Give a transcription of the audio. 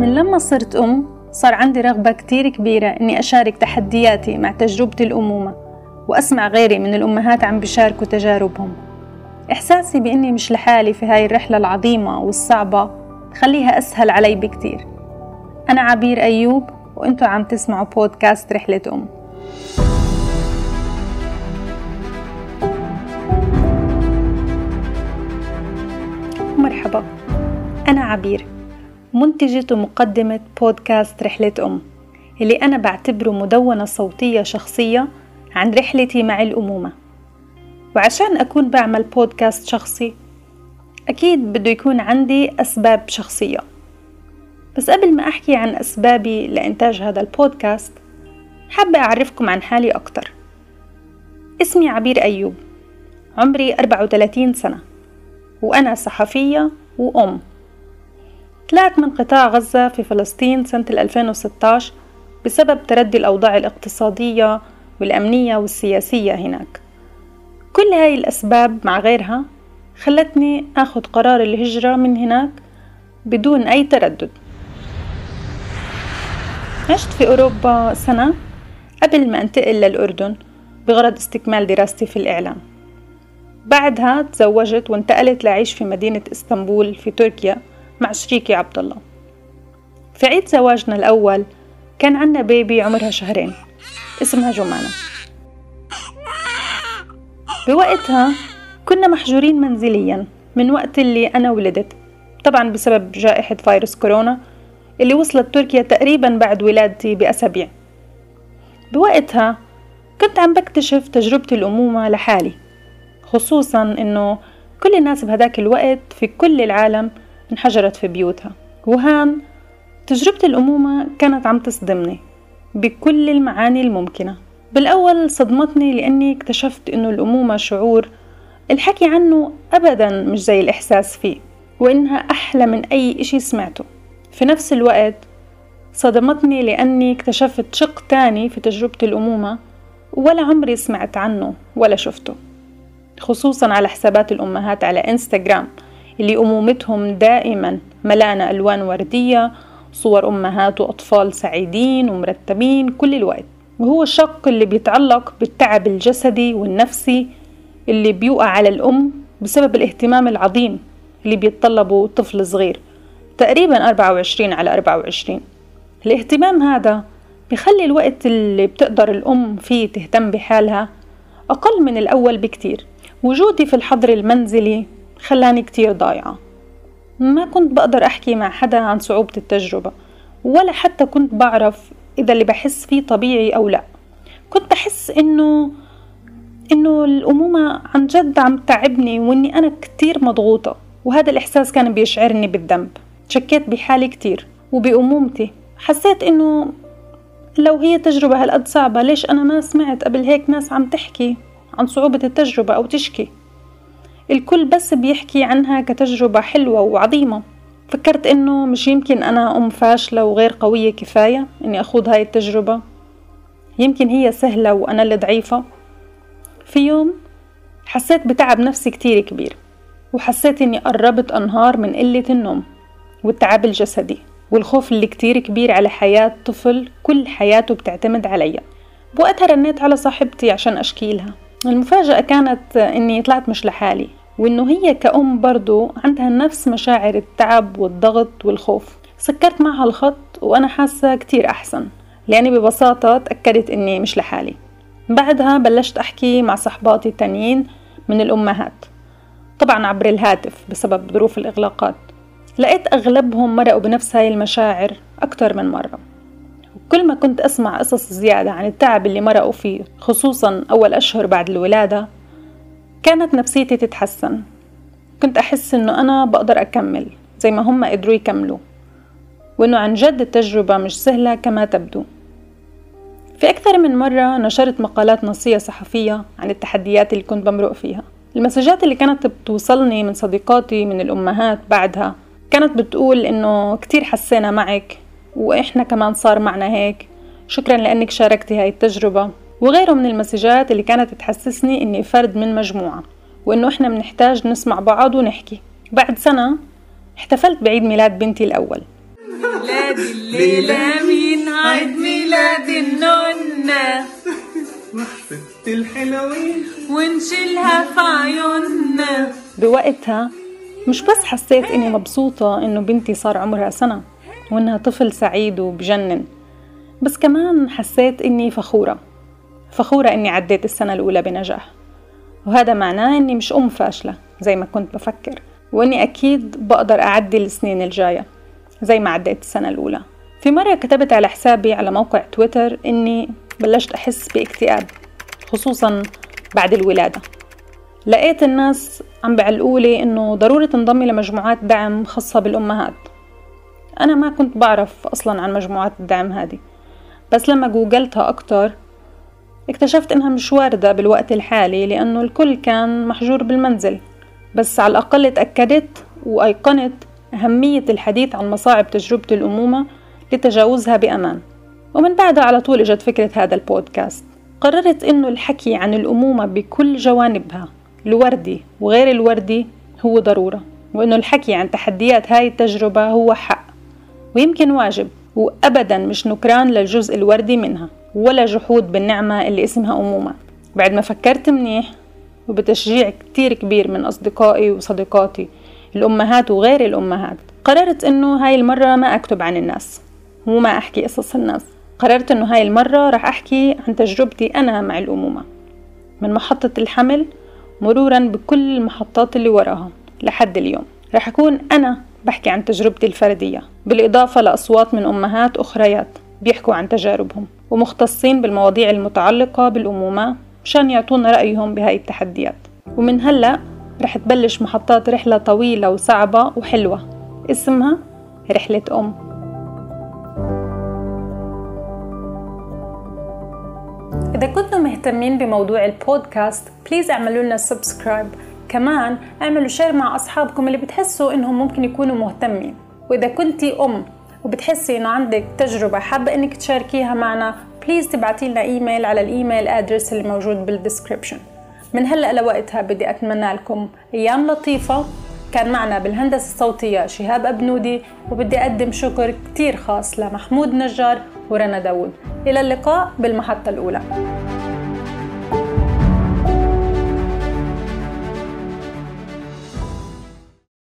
من لما صرت أم صار عندي رغبة كتير كبيرة إني أشارك تحدياتي مع تجربة الأمومة وأسمع غيري من الأمهات عم بيشاركوا تجاربهم. إحساسي بإني مش لحالي في هاي الرحلة العظيمة والصعبة خليها أسهل علي بكتير. أنا عبير أيوب وإنتوا عم تسمعوا بودكاست رحلة أم. مرحبا. أنا عبير. منتجة ومقدمة بودكاست رحلة أم اللي أنا بعتبره مدونة صوتية شخصية عن رحلتي مع الأمومة. وعشان أكون بعمل بودكاست شخصي أكيد بده يكون عندي أسباب شخصية. بس قبل ما أحكي عن أسبابي لإنتاج هذا البودكاست حابة أعرفكم عن حالي أكتر. اسمي عبير أيوب عمري 34 سنة وأنا صحفية وأم. طلعت من قطاع غزة في فلسطين سنة 2016 بسبب تردي الأوضاع الاقتصادية والأمنية والسياسية هناك. كل هاي الأسباب مع غيرها خلتني أخذ قرار الهجرة من هناك بدون أي تردد. عشت في أوروبا سنة قبل ما أنتقل للأردن بغرض استكمال دراستي في الإعلام. بعدها تزوجت وانتقلت لعيش في مدينة إسطنبول في تركيا. مع شريكي عبد الله في عيد زواجنا الأول كان عنا بيبي عمرها شهرين. اسمها جمانة. بوقتها كنا محجورين منزليا من وقت اللي أنا ولدت. طبعا بسبب جائحة فيروس كورونا اللي وصلت تركيا تقريبا بعد ولادتي بأسابيع. بوقتها كنت عم بكتشف تجربة الأمومة لحالي خصوصا إنه كل الناس بهداك الوقت في كل العالم انحجرت في بيوتها. وهان تجربة الأمومة كانت عم تصدمني بكل المعاني الممكنة. بالأول صدمتني لأني اكتشفت إنه الأمومة شعور الحكي عنه أبدا مش زي الإحساس فيه وإنها أحلى من أي إشي سمعته. في نفس الوقت صدمتني لأني اكتشفت شق تاني في تجربة الأمومة ولا عمري سمعت عنه ولا شفته خصوصا على حسابات الأمهات على إنستغرام. اللي أمومتهم دائما. ملانة ألوان وردية صور أمهات وأطفال سعيدين ومرتبين كل الوقت. وهو الشق اللي بيتعلق بالتعب الجسدي والنفسي اللي بيوقع على الأم بسبب الاهتمام العظيم اللي بيتطلبه طفل صغير تقريبا 24 على 24 الاهتمام هذا بخلي الوقت اللي بتقدر الأم فيه تهتم بحالها أقل من الأول بكتير. وجودي في الحظر المنزلي خلاني كتير ضايعة. ما كنت بقدر أحكي مع حدا عن صعوبة التجربة ولا حتى كنت بعرف إذا اللي بحس فيه طبيعي أو لا. كنت بحس إنه إنه الأمومة عن جد عم تعبني وإني أنا كتير مضغوطة وهذا الإحساس كان بيشعرني بالذنب. شكيت بحالي كتير وبأمومتي. حسيت إنه لو هي تجربة هالقد صعبة ليش أنا ما سمعت قبل هيك ناس عم تحكي عن صعوبة التجربة أو تشكي؟ الكل بس بيحكي عنها كتجربة حلوة وعظيمة. فكرت إنه مش يمكن أنا أم فاشلة وغير قوية كفاية إني أخوض هاي التجربة. يمكن هي سهلة وأنا اللي ضعيفة. في يوم حسيت بتعب نفسي كتير كبير وحسيت إني قربت أنهار من قلة النوم والتعب الجسدي والخوف اللي كتير كبير على حياة طفل كل حياته بتعتمد عليا. بوقتها رنيت على صاحبتي عشان أشكي لها. المفاجأة كانت إني طلعت مش لحالي. وإنه هي كأم برضو عندها نفس مشاعر التعب والضغط والخوف. سكرت معها الخط وأنا حاسة كتير أحسن لأني ببساطة تأكدت إني مش لحالي. بعدها بلشت أحكي مع صحباتي التانيين من الأمهات طبعا عبر الهاتف بسبب ظروف الإغلاقات. لقيت أغلبهم مرقوا بنفس هاي المشاعر أكتر من مرة. كل ما كنت أسمع قصص زيادة عن التعب اللي مرقوا فيه خصوصا أول أشهر بعد الولادة كانت نفسيتي تتحسن. كنت أحس إنه أنا بقدر أكمل زي ما هم قدروا يكملوا. وإنه عن جد التجربة مش سهلة كما تبدو. في أكثر من مرة نشرت مقالات نصية صحفية عن التحديات اللي كنت بمرق فيها. المسجات اللي كانت بتوصلني من صديقاتي من الأمهات بعدها كانت بتقول إنه كتير حسينا معك وإحنا كمان صار معنا هيك. شكرا لأنك شاركتي هاي التجربة. وغيره من المسجات اللي كانت تحسسني إني فرد من مجموعة وإنه إحنا بنحتاج نسمع بعض ونحكي. بعد سنة احتفلت بعيد ميلاد بنتي الأول. ميلاد الليلة مين؟ عيد ميلاد النونة. وحفة الحلوين. ونشيلها في عيوننا. بوقتها مش بس حسيت إني مبسوطة إنه بنتي صار عمرها سنة وإنها طفل سعيد وبجنن بس كمان حسيت إني فخورة. فخورة إني عديت السنة الأولى بنجاح. وهذا معناه إني مش أم فاشلة زي ما كنت بفكر. وإني أكيد بقدر أعدي السنين الجاية زي ما عديت السنة الأولى. في مرة كتبت على حسابي على موقع تويتر إني بلشت أحس باكتئاب خصوصا بعد الولادة. لقيت الناس عم بعلقولي إنه ضروري تنضمي لمجموعات دعم خاصة بالأمهات. أنا ما كنت بعرف أصلا عن مجموعات الدعم هذه. بس لما جوجلتها أكتر اكتشفت إنها مش واردة بالوقت الحالي لأنه الكل كان محجور بالمنزل بس على الأقل تأكدت وأيقنت أهمية الحديث عن مصاعب تجربة الأمومة لتجاوزها بأمان. ومن بعدها على طول إجت فكرة هذا البودكاست. قررت إنه الحكي عن الأمومة بكل جوانبها الوردي وغير الوردي هو ضرورة وإنه الحكي عن تحديات هاي التجربة هو حق. ويمكن واجب وأبدا مش نكران للجزء الوردي منها. ولا جحود بالنعمة اللي اسمها أمومة. بعد ما فكرت منيح وبتشجيع كتير كبير من أصدقائي وصديقاتي الأمهات وغير الأمهات قررت إنه هاي المرة ما أكتب عن الناس وما أحكي قصص الناس. قررت إنه هاي المرة رح أحكي عن تجربتي أنا مع الأمومة من محطة الحمل مرورا بكل المحطات اللي وراها لحد اليوم. رح أكون أنا بحكي عن تجربتي الفردية بالإضافة لأصوات من أمهات أخريات بيحكوا عن تجاربهم. ومختصين بالمواضيع المتعلقة بالأمومة مشان يعطونا رأيهم بهاي التحديات. ومن هلأ رح تبلش محطات رحلة طويلة وصعبة وحلوة. اسمها رحلة أم. إذا كنتم مهتمين بموضوع البودكاست please اعملوا لنا subscribe كمان اعملوا share مع أصحابكم اللي بتحسوا إنهم ممكن يكونوا مهتمين. وإذا كنتي أم وبتحسي إنه عندك تجربة حابة إنك تشاركيها معنا please تبعتي لنا إيميل على ال email address اللي موجود بال description من هلأ لوقتها بدي أتمنى لكم أيام لطيفة. كان معنا بالهندسة الصوتية شهاب أبنودي وبدي أقدم شكر كتير خاص لمحمود نجار ورنا داوود. إلى اللقاء بالمحطة الأولى.